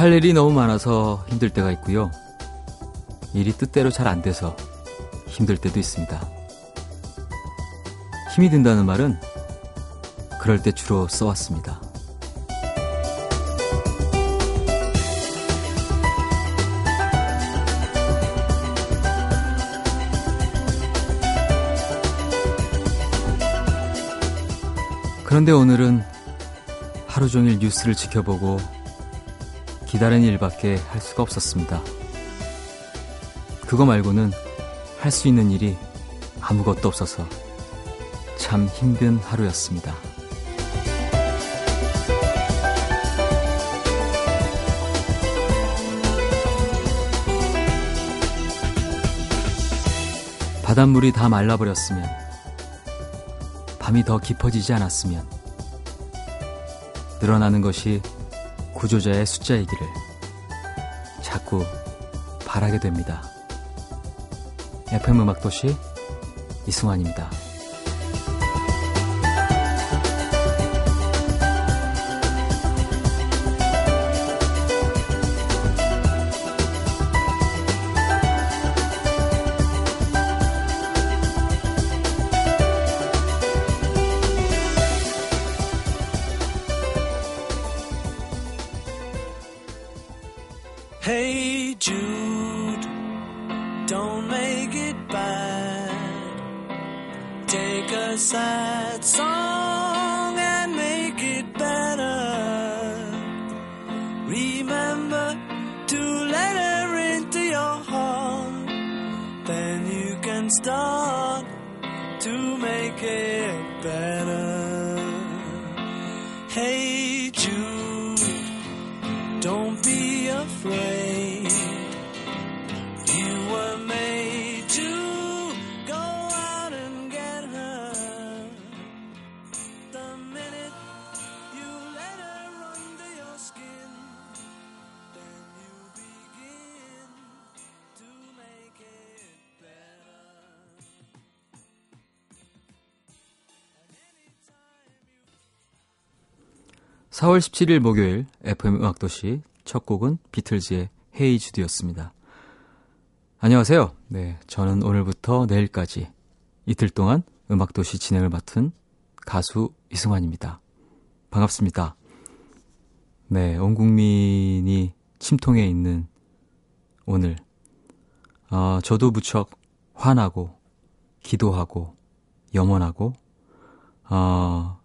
할 일이 너무 많아서 힘들 때가 있고요. 일이 뜻대로 잘 안 돼서 힘들 때도 있습니다. 힘이 든다는 말은 그럴 때 주로 써왔습니다. 그런데 오늘은 하루 종일 뉴스를 지켜보고 기다리는 일밖에 할 수가 없었습니다. 그거 말고는 할 수 있는 일이 아무것도 없어서 참 힘든 하루였습니다. 바닷물이 다 말라버렸으면, 밤이 더 깊어지지 않았으면, 늘어나는 것이 구조자의 숫자이기를 자꾸 바라게 됩니다. FM 음악도시 이승환입니다. A sad song and make it better. Remember to let her into your heart. Then you can start to make it better. 4월 17일 목요일 FM 음악도시 첫 곡은 비틀즈의 헤이 주드였습니다. 안녕하세요. 네, 저는 오늘부터 내일까지 이틀 동안 음악도시 진행을 맡은 가수 이승환입니다. 반갑습니다. 네, 온 국민이 침통해 있는 오늘, 어, 저도 무척 화나고, 기도하고, 염원하고, 어,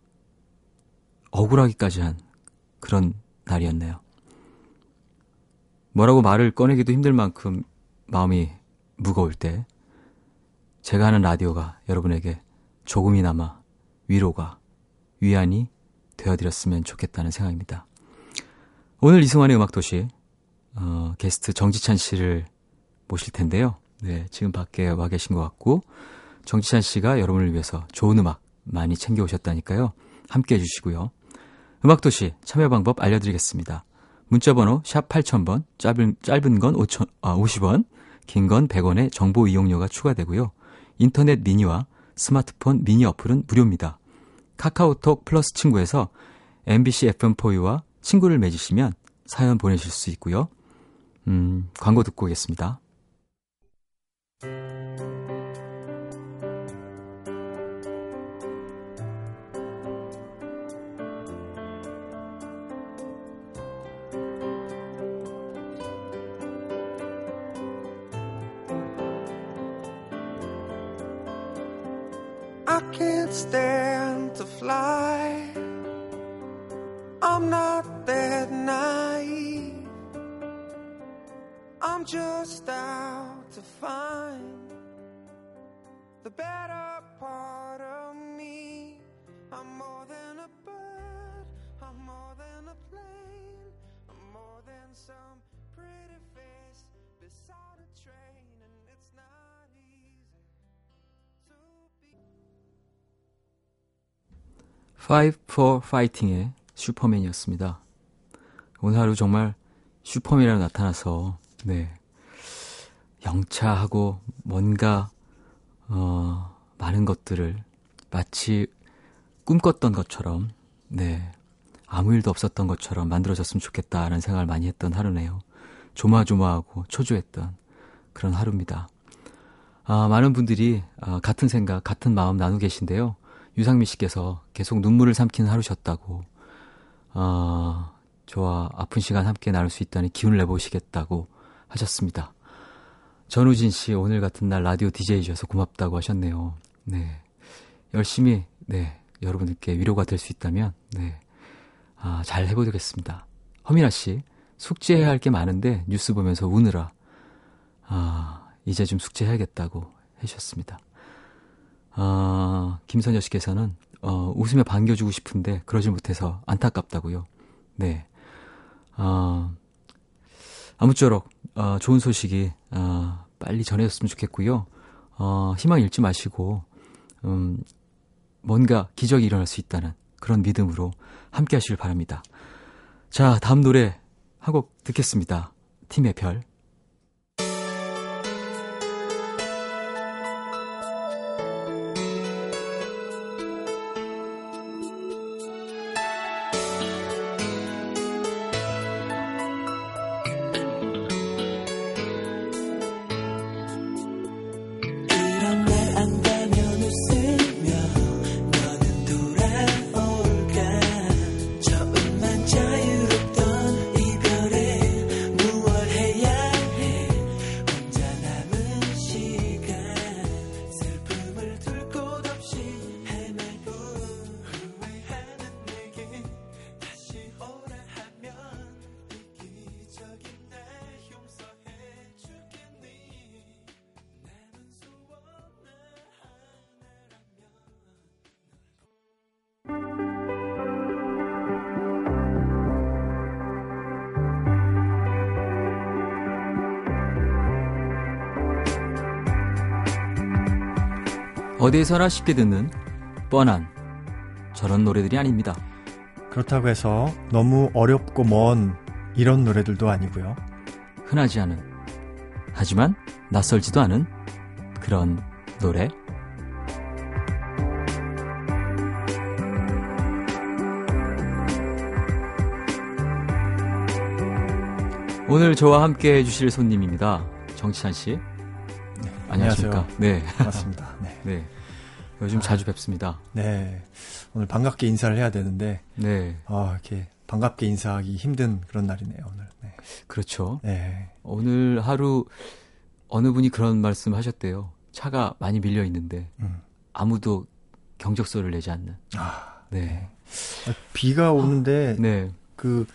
억울하기까지 한 그런 날이었네요. 뭐라고 말을 꺼내기도 힘들 만큼 마음이 무거울 때 제가 하는 라디오가 여러분에게 조금이나마 위로가 위안이 되어드렸으면 좋겠다는 생각입니다. 오늘 이승환의 음악도시 어, 게스트 정지찬 씨를 모실 텐데요. 네, 지금 밖에 와 계신 것 같고 정지찬 씨가 여러분을 위해서 좋은 음악 많이 챙겨 오셨다니까요. 함께 해주시고요. 음악도시 참여 방법 알려드리겠습니다. 문자번호 샵 8000번, 짧은, 짧은 건 5천, 아, 50원, 긴 건 100원의 정보 이용료가 추가되고요. 인터넷 미니와 스마트폰 미니 어플은 무료입니다. 카카오톡 플러스 친구에서 MBC FM4U와 친구를 맺으시면 사연 보내실 수 있고요. 음, 광고 듣고 오겠습니다. Fly. I'm not that naive. I'm just out to find the better part of me. I'm more than a bird. I'm more than a plane. I'm more than some Five for Fighting의 슈퍼맨이었습니다. 오늘 하루 정말 슈퍼맨이라고 나타나서 네 영차하고 뭔가 어, 많은 것들을 마치 꿈꿨던 것처럼 네 아무 일도 없었던 것처럼 만들어졌으면 좋겠다라는 생각을 많이 했던 하루네요. 조마조마하고 초조했던 그런 하루입니다. 아, 많은 분들이 아, 같은 생각, 같은 마음 나누고 계신데요. 유상미 씨께서 계속 눈물을 삼키는 하루셨다고, 아, 저와 아픈 시간 함께 나눌 수 있다니 기운을 내보시겠다고 하셨습니다. 전우진 씨, 오늘 같은 날 라디오 주셔서 고맙다고 하셨네요. 네. 열심히, 네. 여러분들께 위로가 될 수 있다면, 네. 아, 잘 해보겠습니다. 허민아 씨, 숙제해야 할 게 많은데 뉴스 보면서 우느라, 아, 이제 좀 숙제해야겠다고 해주셨습니다. 아, 김선여 씨께서는, 어, 웃으며 반겨주고 싶은데 그러지 못해서 안타깝다고요. 네. 아, 아무쪼록, 어, 좋은 소식이, 어, 빨리 전해졌으면 좋겠고요. 어, 희망 잃지 마시고, 음, 뭔가 기적이 일어날 수 있다는 그런 믿음으로 함께 하시길 바랍니다. 자, 다음 노래 한 곡 듣겠습니다. 팀의 별. 어디에서나 쉽게 듣는 뻔한 저런 노래들이 아닙니다. 그렇다고 해서 너무 어렵고 먼 이런 노래들도 아니고요. 흔하지 않은 하지만 낯설지도 않은 그런 노래. 오늘 저와 함께 해주실 손님입니다. 정치찬 씨. 안녕하십니까. 안녕하세요. 네. 반갑습니다. 네. 네. 요즘 아, 자주 뵙습니다. 네. 오늘 반갑게 인사를 해야 되는데. 네. 아, 이렇게 반갑게 인사하기 힘든 그런 날이네요, 오늘. 네. 그렇죠. 네. 오늘 하루 어느 분이 그런 말씀 하셨대요. 차가 많이 밀려 있는데 음. 아무도 경적소를 내지 않는. 아, 네. 네. 비가 오는데 네. 그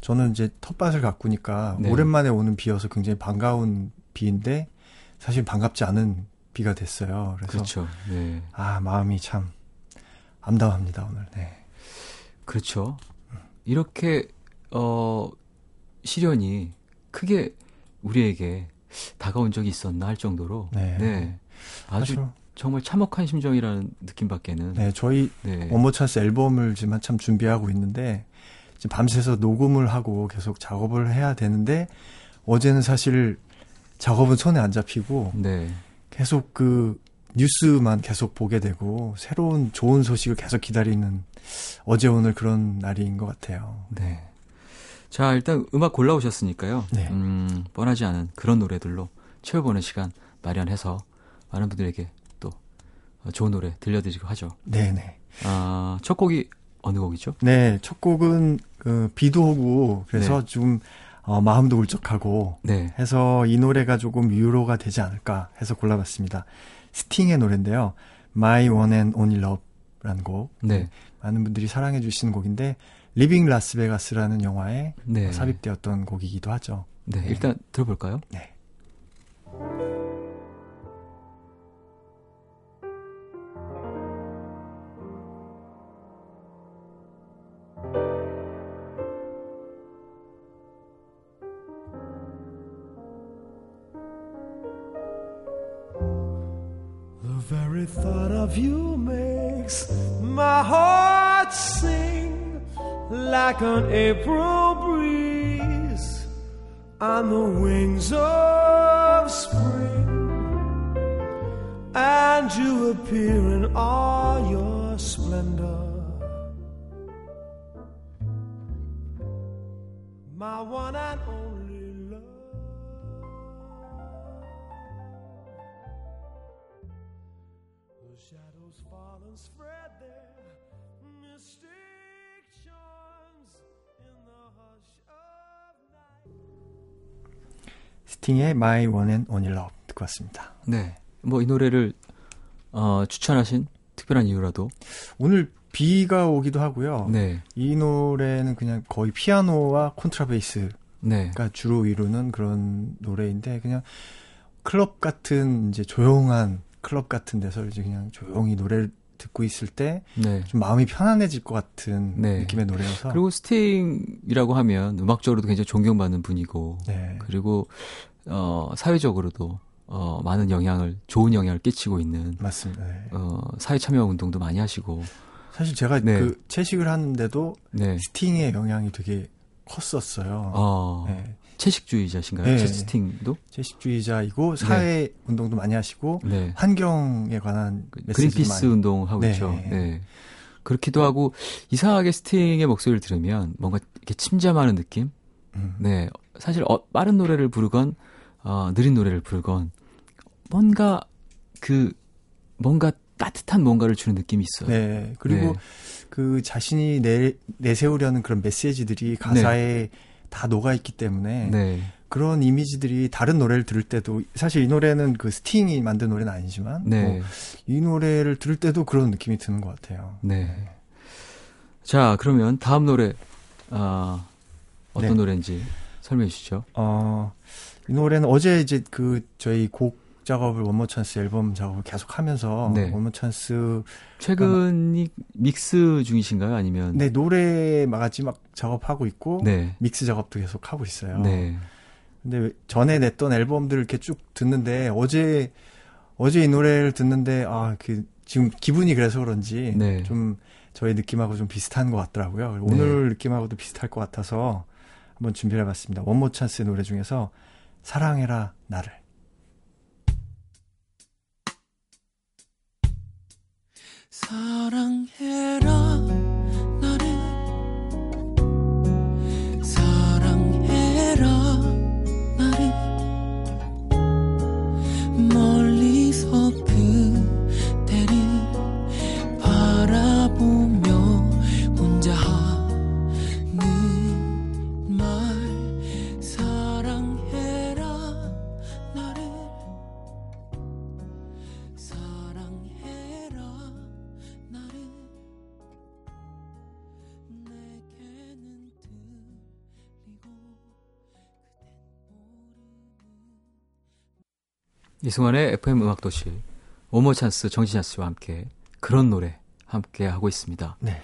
저는 이제 텃밭을 가꾸니까 네. 오랜만에 오는 비여서 굉장히 반가운 비인데 사실 반갑지 않은 비가 됐어요. 그래서 그렇죠. 네. 아 마음이 참 암담합니다 오늘. 네. 그렇죠. 이렇게 어 시련이 크게 우리에게 다가온 적이 있었나 할 정도로 네, 네. 아주 사실, 정말 참혹한 심정이라는 느낌밖에는. 네, 저희 네. 원모 찬스 앨범을 지금 한참 준비하고 있는데 지금 밤새서 녹음을 하고 계속 작업을 해야 되는데 어제는 사실 작업은 손에 안 잡히고 네. 계속 그 뉴스만 계속 보게 되고 새로운 좋은 소식을 계속 기다리는 어제 오늘 그런 날인 것 같아요. 네. 자 일단 음악 골라오셨으니까요. 네. 음, 뻔하지 않은 그런 노래들로 채워보는 시간 마련해서 많은 분들에게 또 좋은 노래 들려드리고 하죠. 네네. 네. 아, 첫 곡이 어느 곡이죠? 네, 첫 곡은 그 비도 오고 그래서 네. 좀 어, 마음도 울적하고 네. 해서 이 노래가 조금 위로가 되지 않을까 해서 골라봤습니다. 스팅의 노래인데요. My One and Only Love라는 곡. 네. 많은 분들이 사랑해 주시는 곡인데 Leaving Las Vegas라는 영화에 네. 삽입되었던 곡이기도 하죠. 네, 네. 일단 들어볼까요? 네. like an April breeze on the wings of spring, and you appear in all your splendor. My one and only. 스팅의 My One and Only Love 듣고 왔습니다. 네. 뭐 이 노래를 어, 추천하신 특별한 이유라도 오늘 비가 오기도 하고요. 네. 이 노래는 그냥 거의 피아노와 콘트라베이스가 네. 주로 이루는 그런 노래인데 그냥 클럽 같은 이제 조용한 클럽 같은 데서 이제 그냥 조용히 노래를 듣고 있을 때좀 네. 마음이 편안해질 것 같은 네. 느낌의 노래여서 그리고 스팅이라고 하면 음악적으로도 굉장히 존경받는 분이고 네. 그리고 어 사회적으로도 어 많은 영향을 좋은 영향을 끼치고 있는 맞습니다. 네. 어 사회 참여 운동도 많이 하시고 사실 제가 네. 그 채식을 하는데도 네. 스팅의 영향이 되게 컸었어요. 어 네. 채식주의자신가요? 네. 채 스팅도? 채식주의자이고 사회 운동도 많이 하시고 네. 환경에 관한 메시지도 그린피스 많이 운동 하고 네. 있죠. 네. 그렇기도 하고 이상하게 스팅의 목소리를 들으면 뭔가 이렇게 침잠하는 느낌? 음. 네. 사실 어, 빠른 노래를 부르건 어, 느린 노래를 부르건 뭔가 그 뭔가 따뜻한 뭔가를 주는 느낌이 있어요. 네. 그리고 네. 그 자신이 내, 내세우려는 그런 메시지들이 가사에 다 녹아있기 때문에 네. 그런 이미지들이 다른 노래를 들을 때도 사실 이 노래는 그 스팅이 만든 노래는 아니지만 네. 뭐이 노래를 들을 때도 그런 느낌이 드는 것 같아요. 네. 자, 그러면 다음 노래 아, 어떤 네. 노래인지 설명해 주시죠. 어, 이 노래는 어제 이제 그 저희 곡 작업을 원모어 찬스 앨범 작업을 계속 하면서 네. 원모어 찬스 최근이 믹스 중이신가요? 아니면 네 노래 마지막 작업하고 있고 네. 믹스 작업도 계속 하고 있어요. 네. 근데 전에 냈던 앨범들을 이렇게 쭉 듣는데 어제 어제 이 노래를 듣는데 아 그 지금 기분이 그래서 그런지 네. 좀 저의 느낌하고 좀 비슷한 것 같더라고요. 네. 오늘 느낌하고도 비슷할 것 같아서 한번 준비를 해봤습니다. 원모 찬스 노래 중에서 사랑해라 나를. 사랑해라 이승환의 FM 음악 도시 원모어 찬스 정지찬 씨와 함께 그런 노래 함께 하고 있습니다. 네.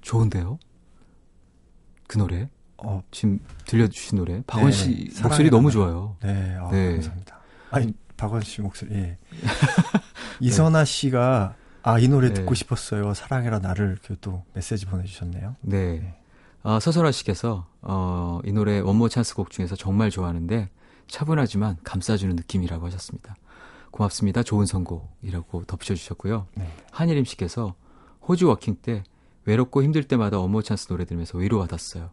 좋은데요? 그 노래 어, 지금 들려주신 노래 박원 네, 씨 사랑해라 목소리 너무. 좋아요. 네, 아, 네. 감사합니다. 아니 박원 씨 목소리. 예. 이선아 씨가 아 이 노래 네. 듣고 싶었어요. 사랑해라 나를 또 메시지 보내주셨네요. 네. 네. 아, 서설아 씨께서 어, 이 노래 원모어 찬스 곡 중에서 정말 좋아하는데 차분하지만 감싸주는 느낌이라고 하셨습니다. 고맙습니다. 좋은 선곡이라고 덧붙여주셨고요. 네. 한예림 씨께서 호주 워킹 때 외롭고 힘들 때마다 원모어 찬스 노래 들으면서 위로받았어요.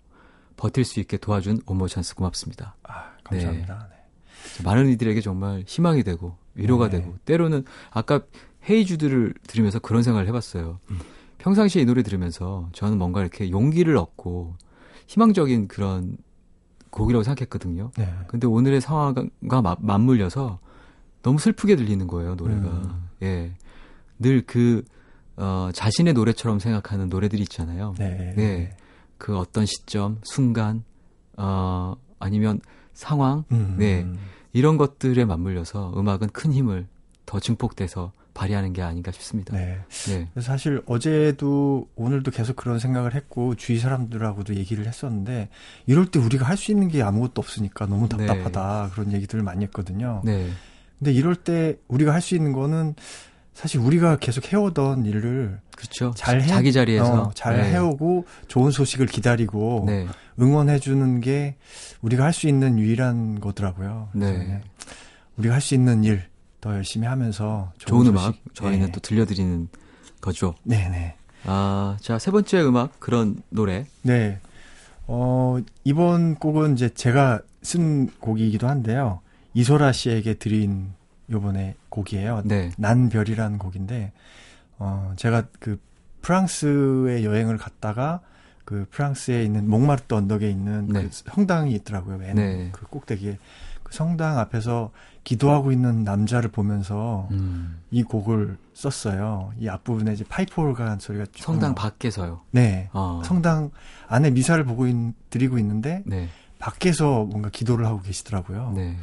버틸 수 있게 도와준 원모어 찬스 고맙습니다. 아 감사합니다. 네. 많은 이들에게 정말 희망이 되고 위로가 네. 되고 때로는 아까 Hey Jude를 들으면서 그런 생각을 해봤어요. 음. 평상시에 이 노래 들으면서 저는 뭔가 이렇게 용기를 얻고 희망적인 그런 곡이라고 생각했거든요. 네. 근데 오늘의 상황과 마- 맞물려서 너무 슬프게 들리는 거예요, 노래가. 음. 예. 늘 그, 어, 자신의 노래처럼 생각하는 노래들이 있잖아요. 네. 네. 그 어떤 시점, 순간, 어, 아니면 상황, 음, 네. 음. 이런 것들에 맞물려서 음악은 큰 힘을 더 증폭돼서 발휘하는 게 아닌가 싶습니다. 네. 네. 사실 어제도 오늘도 계속 그런 생각을 했고 주위 사람들하고도 얘기를 했었는데 이럴 때 우리가 할 수 있는 게 아무것도 없으니까 너무 네. 답답하다 그런 얘기들을 많이 했거든요. 네. 근데 이럴 때 우리가 할 수 있는 거는 사실 우리가 계속 해오던 일을 그렇죠. 잘 해, 자기 자리에서 어, 잘 네. 해오고 좋은 소식을 기다리고 네. 응원해 주는 게 우리가 할 수 있는 유일한 거더라고요. 네. 우리가 할 수 있는 일 더 열심히 하면서 좋은 소식, 음악 저희는 네. 또 들려드리는 거죠. 네네 아, 자, 세 번째 음악 그런 노래. 네. 어, 이번 곡은 이제 제가 쓴 곡이기도 한데요. 이소라 씨에게 드린 요번에 곡이에요. 네. 난 별이라는 곡인데, 어, 제가 그 프랑스에 여행을 갔다가 그 프랑스에 있는 몽마르트 언덕에 있는 그 네. 그 성당이 있더라고요. 맨 네. 그 꼭대기에. 그 성당 앞에서 기도하고 있는 남자를 보면서 음. 이 곡을 썼어요. 이 앞부분에 이제 파이프 오르간 소리가 성당 밖에서요. 네. 어. 성당 안에 미사를 보고 있, 드리고 있는데 네. 밖에서 뭔가 기도를 하고 계시더라고요. 네.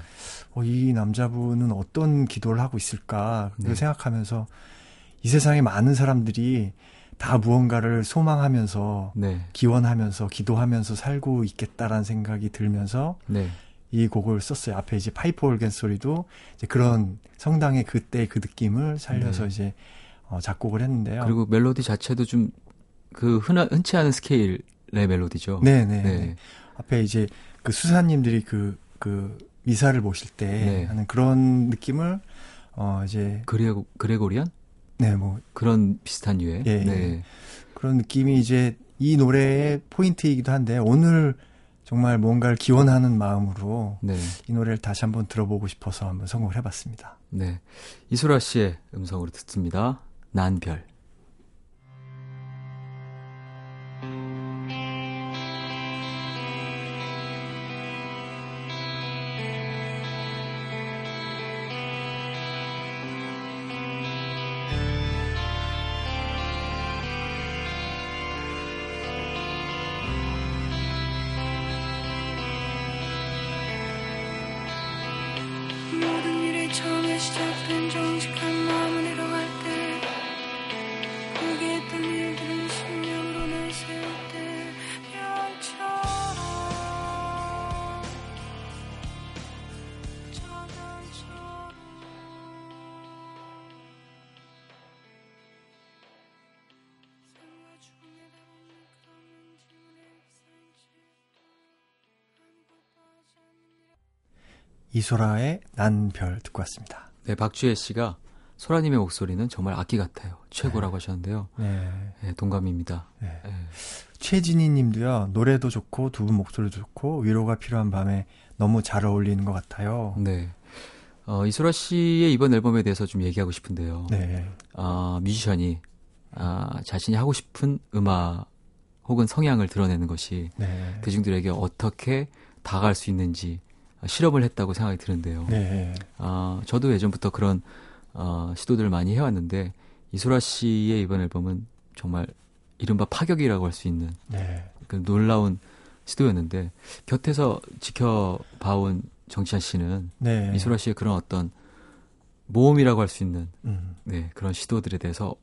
어, 이 남자분은 어떤 기도를 하고 있을까 그 네. 생각하면서 이 세상에 많은 사람들이 다 무언가를 소망하면서 네. 기원하면서 기도하면서 살고 있겠다라는 생각이 들면서 네. 이 곡을 썼어요. 앞에 이제 파이프 올겐 소리도 이제 그런 성당의 그때 그 느낌을 살려서 네. 이제 어, 작곡을 했는데요. 그리고 멜로디 자체도 좀 그 흔한 흔치 않은 스케일의 멜로디죠. 네네. 네. 네. 앞에 이제 그 수사님들이 그, 그 미사를 모실 때 네. 하는 그런 느낌을 어 이제 그레고 그레고리안? 네, 뭐 그런 비슷한 유의. 예, 예. 네. 그런 느낌이 이제 이 노래의 포인트이기도 한데 오늘 정말 뭔가를 기원하는 마음으로 네. 이 노래를 다시 한번 들어보고 싶어서 한번 선곡을 해봤습니다. 네, 이소라 씨의 음성으로 듣습니다. 난별. 이소라의 난 별 듣고 왔습니다. 네, 박주혜 씨가 소라님의 목소리는 정말 악기 같아요. 최고라고 네. 하셨는데요. 네. 네 동감입니다. 네. 네. 최진희 님도요, 노래도 좋고, 두 분 목소리도 좋고, 위로가 필요한 밤에 너무 잘 어울리는 것 같아요. 네. 어, 이소라 씨의 이번 앨범에 대해서 좀 얘기하고 싶은데요. 네. 어, 뮤지션이, 아, 자신이 하고 싶은 음악 혹은 성향을 드러내는 것이 네. 대중들에게 어떻게 다가갈 수 있는지 실험을 했다고 생각이 드는데요. 네. 아, 저도 예전부터 그런 어, 시도들을 많이 해왔는데 이소라 씨의 이번 앨범은 정말 이른바 파격이라고 할 수 있는 네. 그 놀라운 시도였는데 곁에서 지켜봐온 정치한 씨는 네. 이소라 씨의 그런 어떤 모험이라고 할 수 있는 음. 네, 그런 시도들에 대해서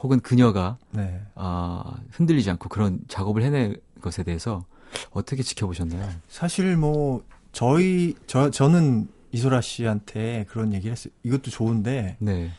혹은 그녀가 네. 아, 흔들리지 않고 그런 작업을 해낸 것에 대해서 어떻게 지켜보셨나요? 사실 뭐 저희 저 저는 이소라 씨한테 그런 얘기를 했어요. 이것도 좋은데 네.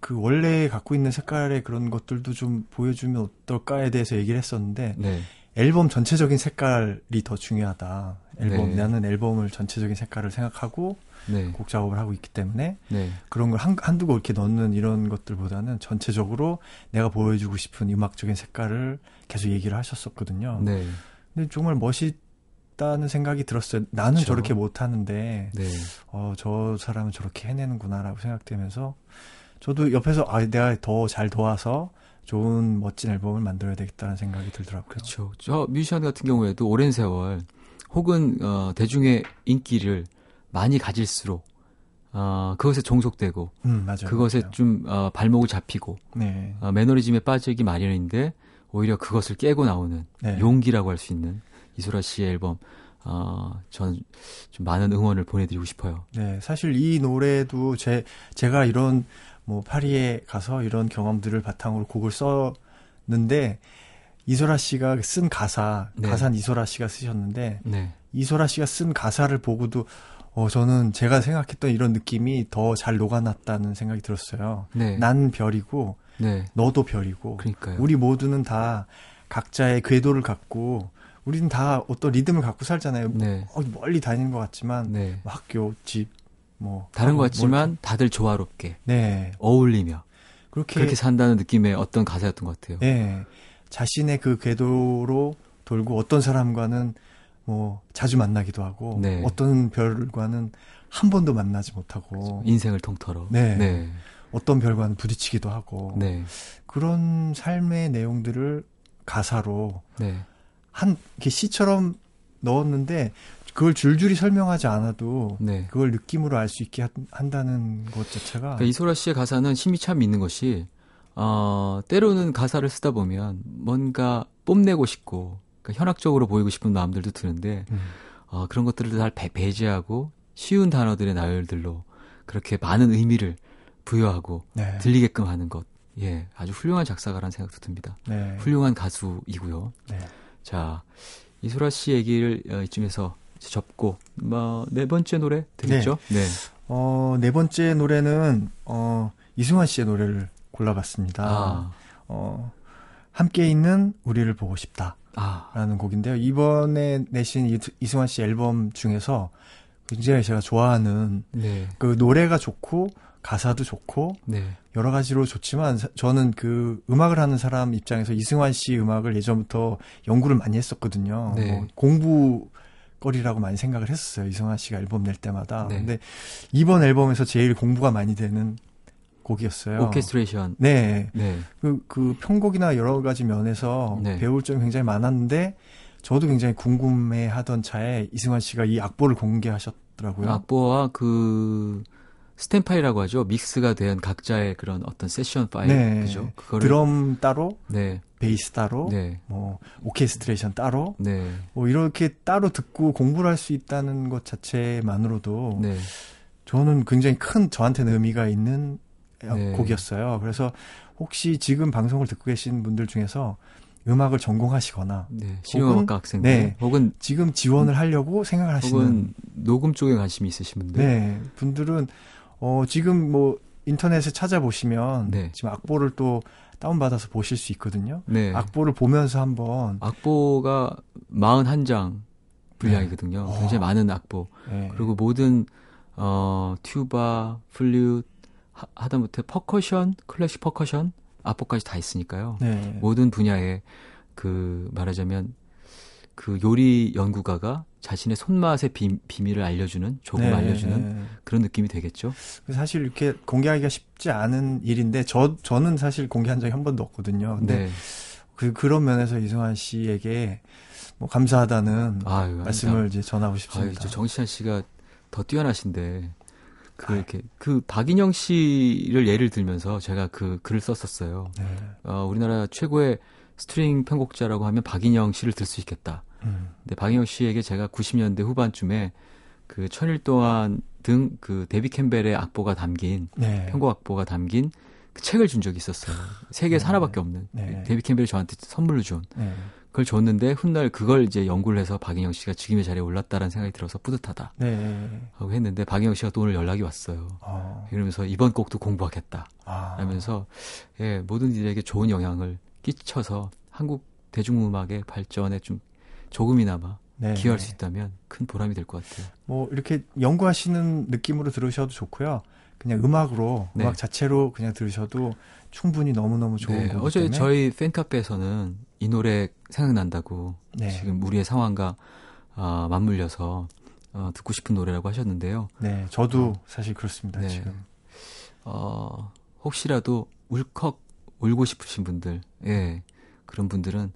그 원래 갖고 있는 색깔의 그런 것들도 좀 보여주면 어떨까에 대해서 얘기를 했었는데 네. 앨범 전체적인 색깔이 더 중요하다. 앨범 네. 나는 앨범을 전체적인 색깔을 생각하고 네. 곡 작업을 하고 있기 때문에 네. 그런 걸 한, 한두 곡 이렇게 넣는 이런 것들보다는 전체적으로 내가 보여주고 싶은 음악적인 색깔을 계속 얘기를 하셨었거든요. 네. 근데 정말 멋있 있다는 생각이 들었어요. 나는 그렇죠. 저렇게 못하는데, 네. 어, 저 사람은 저렇게 해내는구나라고 생각되면서, 저도 옆에서, 아, 내가 더 잘 도와서 좋은 멋진 앨범을 만들어야 되겠다는 생각이 들더라고요. 그렇죠. 저 뮤지션 같은 경우에도 오랜 세월, 혹은, 어, 대중의 인기를 많이 가질수록, 어, 그것에 종속되고, 음, 맞아요, 그것에 맞아요. 좀, 어, 발목을 잡히고, 네. 어, 매너리즘에 빠지기 마련인데, 오히려 그것을 깨고 나오는 네. 용기라고 할 수 있는 이소라 씨의 앨범 어, 저는 좀 많은 응원을 보내드리고 싶어요. 네, 사실 이 노래도 제 제가 이런 뭐 파리에 가서 이런 경험들을 바탕으로 곡을 썼는데 이소라 씨가 쓴 가사, 네. 가사는 이소라 씨가 쓰셨는데 네. 이소라 씨가 쓴 가사를 보고도 어 저는 제가 생각했던 이런 느낌이 더 잘 녹아났다는 생각이 들었어요. 네. 난 별이고 네. 너도 별이고 그러니까요. 우리 모두는 다 각자의 궤도를 갖고 우리는 다 어떤 리듬을 갖고 살잖아요. 네. 어, 멀리 다니는 것 같지만 네. 뭐 학교, 집, 뭐 다른 것 같지만 뭘... 다들 조화롭게 네. 어울리며 그렇게 그렇게 산다는 느낌의 어떤 가사였던 것 같아요. 네. 자신의 그 궤도로 돌고 어떤 사람과는 뭐 자주 만나기도 하고 네. 어떤 별과는 한 번도 만나지 못하고. 인생을 통틀어 네. 네. 어떤 별과는 부딪히기도 하고 네. 그런 삶의 내용들을 가사로 네. 한 이렇게 시처럼 넣었는데 그걸 줄줄이 설명하지 않아도 네. 그걸 느낌으로 알 수 있게 한, 다는 것 자체가 그러니까 이소라 씨의 가사는 힘이 참 있는 것이 어, 때로는 가사를 쓰다 보면 뭔가 뽐내고 싶고 그러니까 현학적으로 보이고 싶은 마음들도 드는데 음. 어, 그런 것들을 잘 배, 배제하고 쉬운 단어들의 나열들로 그렇게 많은 의미를 부여하고 네. 들리게끔 하는 것. 예, 아주 훌륭한 작사가라는 생각도 듭니다. 네. 훌륭한 가수이고요. 네. 자, 이소라 씨 얘기를 어, 이쯤에서 접고 뭐, 네 번째 노래 들겠죠? 네. 네. 어, 네 번째 노래는 어, 이승환 씨의 노래를 골라봤습니다. 아. 어, 함께 있는 우리를 보고 싶다. 아. 라는 곡인데요. 이번에 내신 이승환 씨 앨범 중에서 굉장히 제가 좋아하는 네. 그 노래가 좋고 가사도 좋고 네. 여러 가지로 좋지만 저는 그 음악을 하는 사람 입장에서 이승환 씨 음악을 예전부터 연구를 많이 했었거든요. 네. 뭐 공부 거리라고 많이 생각을 했었어요. 이승환 씨가 앨범 낼 때마다. 네. 근데 이번 앨범에서 제일 공부가 많이 되는 곡이었어요. 오케스트레이션. 네. 네. 그, 그 편곡이나 여러 가지 면에서 네. 배울 점이 굉장히 많았는데 저도 굉장히 궁금해 하던 차에 이승환 씨가 이 악보를 공개하셨더라고요. 악보와 그 stem 파일이라고 하죠. 믹스가 된 각자의 그런 어떤 세션 파일. 네. 그죠? 그거를 드럼 따로, 네. 베이스 따로, 네. 뭐 오케스트레이션 따로, 네. 뭐 이렇게 따로 듣고 공부를 할 수 있다는 것 자체만으로도 네. 저는 굉장히 큰 저한테는 의미가 있는 네. 곡이었어요. 그래서 혹시 지금 방송을 듣고 계신 분들 중에서 음악을 전공하시거나 네, 실용음악과 학생들 네, 혹은 지금 지원을 하려고 생각을 하시는 혹은 녹음 쪽에 관심이 있으신 분들 네, 분들은 어 지금 뭐 인터넷에 찾아보시면 네. 지금 악보를 또 다운받아서 보실 수 있거든요. 네. 악보를 보면서 한번 악보가 41장 분량이거든요. 네. 굉장히 많은 악보. 네. 그리고 모든 어 튜바, 플룻, 하다못해 퍼커션, 클래식 퍼커션, 악보까지 다 있으니까요. 네. 모든 분야에 그 말하자면 그 요리 연구가가 자신의 손맛의 비, 비밀을 알려주는 조금 네. 알려주는 그런 느낌이 되겠죠. 사실 이렇게 공개하기가 쉽지 않은 일인데 저 저는 사실 공개한 적이 한 번도 없거든요. 근데 네. 그 그런 면에서 이승환 씨에게 뭐 감사하다는 아유, 말씀을 이제 전하고 싶습니다. 아유, 정지찬 씨가 더 뛰어나신데 그 이렇게 그 박인영 씨를 예를 들면서 제가 그 글을 썼었어요. 네. 어, 우리나라 최고의 스트링 편곡자라고 하면 박인영 씨를 들 수 있겠다. 음. 근데 박인영 씨에게 제가 90년대 후반쯤에 그 천일 동안 등 그 데비 캠벨의 악보가 담긴 네. 편곡 악보가 담긴 그 책을 준 적이 있었어요. 세계에서 네. 하나밖에 없는 네. 데비 캠벨이 저한테 선물로 준. 네. 그걸 줬는데 훗날 그걸 이제 연구를 해서 박인영 씨가 지금의 자리에 올랐다라는 생각이 들어서 뿌듯하다. 네. 하고 했는데 박인영 씨가 또 오늘 연락이 왔어요. 어. 이러면서 이번 곡도 공부하겠다. 아. 라면서 예, 모든 이들에게 좋은 영향을 끼쳐서 한국 대중음악의 발전에 좀 조금이나마 네. 기여할 수 있다면 큰 보람이 될 것 같아요. 뭐 이렇게 연구하시는 느낌으로 들으셔도 좋고요. 그냥 음악으로 네. 음악 자체로 그냥 들으셔도 충분히 너무너무 좋은 네. 어제 때문에. 저희 팬카페에서는 이 노래 생각난다고 네. 지금 우리의 상황과 어, 맞물려서 어, 듣고 싶은 노래라고 하셨는데요. 네, 저도 어, 사실 그렇습니다. 네. 지금 어, 혹시라도 울컥 울고 싶으신 분들, 예, 그런 분들은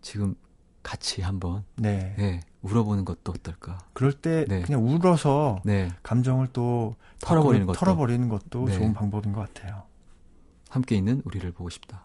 지금 같이 한번 네. 예, 울어보는 것도 어떨까? 그럴 때 네. 그냥 울어서 네. 감정을 또 털어버리는 것도, 털어버리는 것도 네. 좋은 방법인 것 같아요. 함께 있는 우리를 보고 싶다.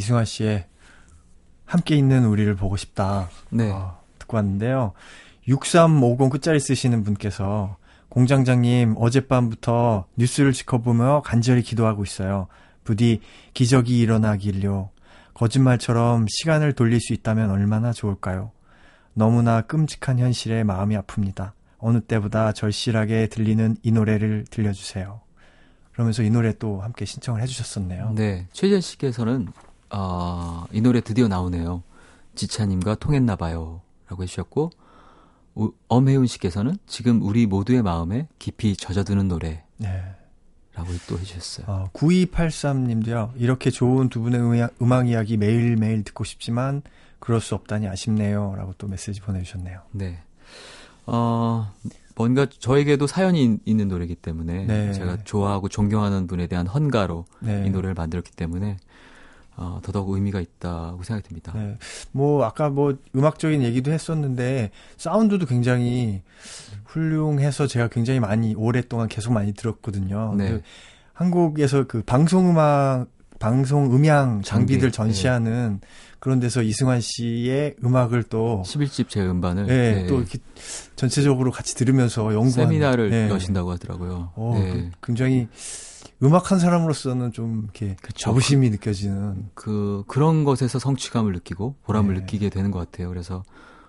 이승환 씨의 함께 있는 우리를 보고 싶다. 네. 어, 듣고 왔는데요. 6350 끝자리 쓰시는 분께서 공장장님 어젯밤부터 뉴스를 지켜보며 간절히 기도하고 있어요. 부디 기적이 일어나길요. 거짓말처럼 시간을 돌릴 수 있다면 얼마나 좋을까요? 너무나 끔찍한 현실에 마음이 아픕니다. 어느 때보다 절실하게 들리는 이 노래를 들려주세요. 그러면서 이 노래 또 함께 신청을 해주셨었네요. 네. 최재 씨께서는, 어, 이 노래 드디어 나오네요. 지차님과 통했나봐요. 라고 해주셨고, 엄혜훈 씨께서는 지금 우리 모두의 마음에 깊이 젖어드는 노래. 네. 라고 또 해주셨어요. 어, 9283님도요, 이렇게 좋은 두 분의 음악, 음악 이야기 매일매일 듣고 싶지만, 그럴 수 없다니 아쉽네요. 라고 또 메시지 보내주셨네요. 네. 어, 뭔가 저에게도 사연이 있는 노래이기 때문에, 네. 제가 좋아하고 존경하는 분에 대한 헌가로 네. 이 노래를 만들었기 때문에, 어, 더더욱 의미가 있다고 생각이 듭니다. 네. 뭐 아까 뭐 음악적인 얘기도 했었는데 사운드도 굉장히 훌륭해서 제가 굉장히 많이 오랫동안 계속 많이 들었거든요. 네. 한국에서 그 방송 음악 방송 음향 장비들 장비, 네. 전시하는 네. 그런 데서 이승환 씨의 음악을 또 11집 제 음반을 네, 네. 또 이렇게 전체적으로 같이 들으면서 연구하는 세미나를 네. 여신다고 하더라고요. 어, 네. 그 굉장히 음악 한 사람으로서는 좀 이렇게 그쵸. 자부심이 그, 느껴지는 그 그런 것에서 성취감을 느끼고 보람을 네. 느끼게 되는 것 같아요. 그래서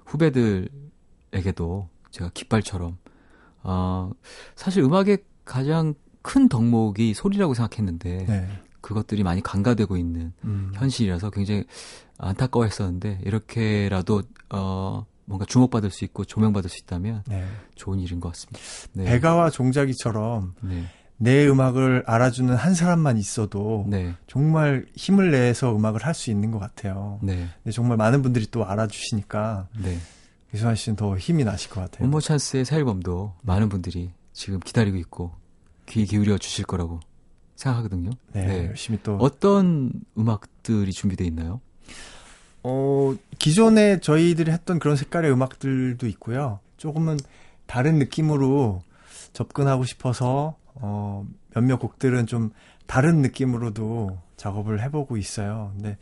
후배들에게도 제가 깃발처럼 어, 사실 음악의 가장 큰 덕목이 소리라고 생각했는데 네. 그것들이 많이 간과되고 있는 음. 현실이라서 굉장히 안타까워했었는데 이렇게라도 어 뭔가 주목받을 수 있고 조명받을 수 있다면 네. 좋은 일인 것 같습니다. 네. 배가와 종자기처럼 네. 내 음악을 알아주는 한 사람만 있어도 네. 정말 힘을 내서 음악을 할 수 있는 것 같아요. 네. 근데 정말 많은 분들이 또 알아주시니까 네. 이수환 씨는 더 힘이 나실 것 같아요. 원모 찬스의 새 앨범도 많은 분들이 지금 기다리고 있고 귀 기울여 주실 거라고 생각하거든요. 네, 네. 열심히 또 어떤 음악들이 준비되어 있나요? 어 기존에 저희들이 했던 그런 색깔의 음악들도 있고요. 조금은 다른 느낌으로 접근하고 싶어서 어, 몇몇 곡들은 좀 다른 느낌으로도 작업을 해보고 있어요. 근데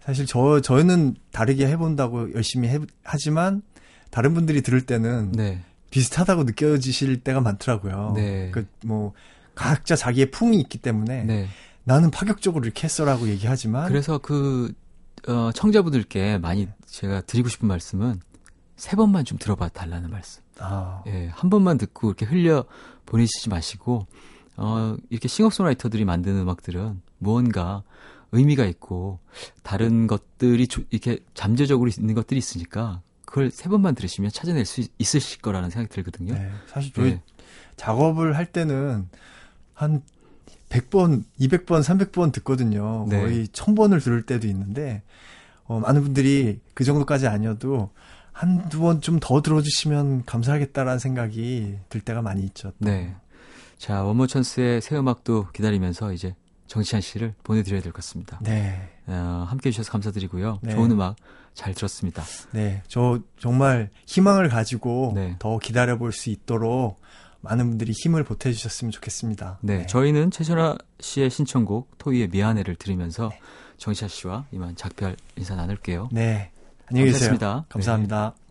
사실 저, 저는 다르게 해본다고 열심히 해, 하지만 다른 분들이 들을 때는 네. 비슷하다고 느껴지실 때가 많더라고요. 네. 그, 뭐, 각자 자기의 풍이 있기 때문에 네. 나는 파격적으로 이렇게 했어라고 얘기하지만 그래서 그, 어, 청자분들께 많이 제가 드리고 싶은 말씀은 세 번만 좀 들어봐 달라는 말씀. 아. 예, 한 번만 듣고 이렇게 흘려 보내시지 마시고 어, 이렇게 싱어송라이터들이 만드는 음악들은 무언가 의미가 있고 다른 것들이 조, 이렇게 잠재적으로 있는 것들이 있으니까 그걸 세 번만 들으시면 찾아낼 수 있으실 거라는 생각이 들거든요. 네, 사실 저희 네. 작업을 할 때는 한 100번, 200번, 300번 듣거든요. 네. 거의 1000번을 들을 때도 있는데 어, 많은 분들이 그 정도까지 아니어도 한두 번 좀 더 들어주시면 감사하겠다라는 생각이 들 때가 많이 있죠. 또. 네. 자, 원모 찬스의 새 음악도 기다리면서 이제 정치한 씨를 보내드려야 될 것 같습니다. 네. 어, 함께 해주셔서 감사드리고요. 네. 좋은 음악 잘 들었습니다. 네. 저 정말 희망을 가지고 네. 더 기다려볼 수 있도록 많은 분들이 힘을 보태주셨으면 좋겠습니다. 네. 네. 저희는 최선아 씨의 신청곡 토이의 미안해를 들으면서 네. 정치한 씨와 이만 작별 인사 나눌게요. 네. 안녕히 계세요. 감사합니다. 감사합니다. 네.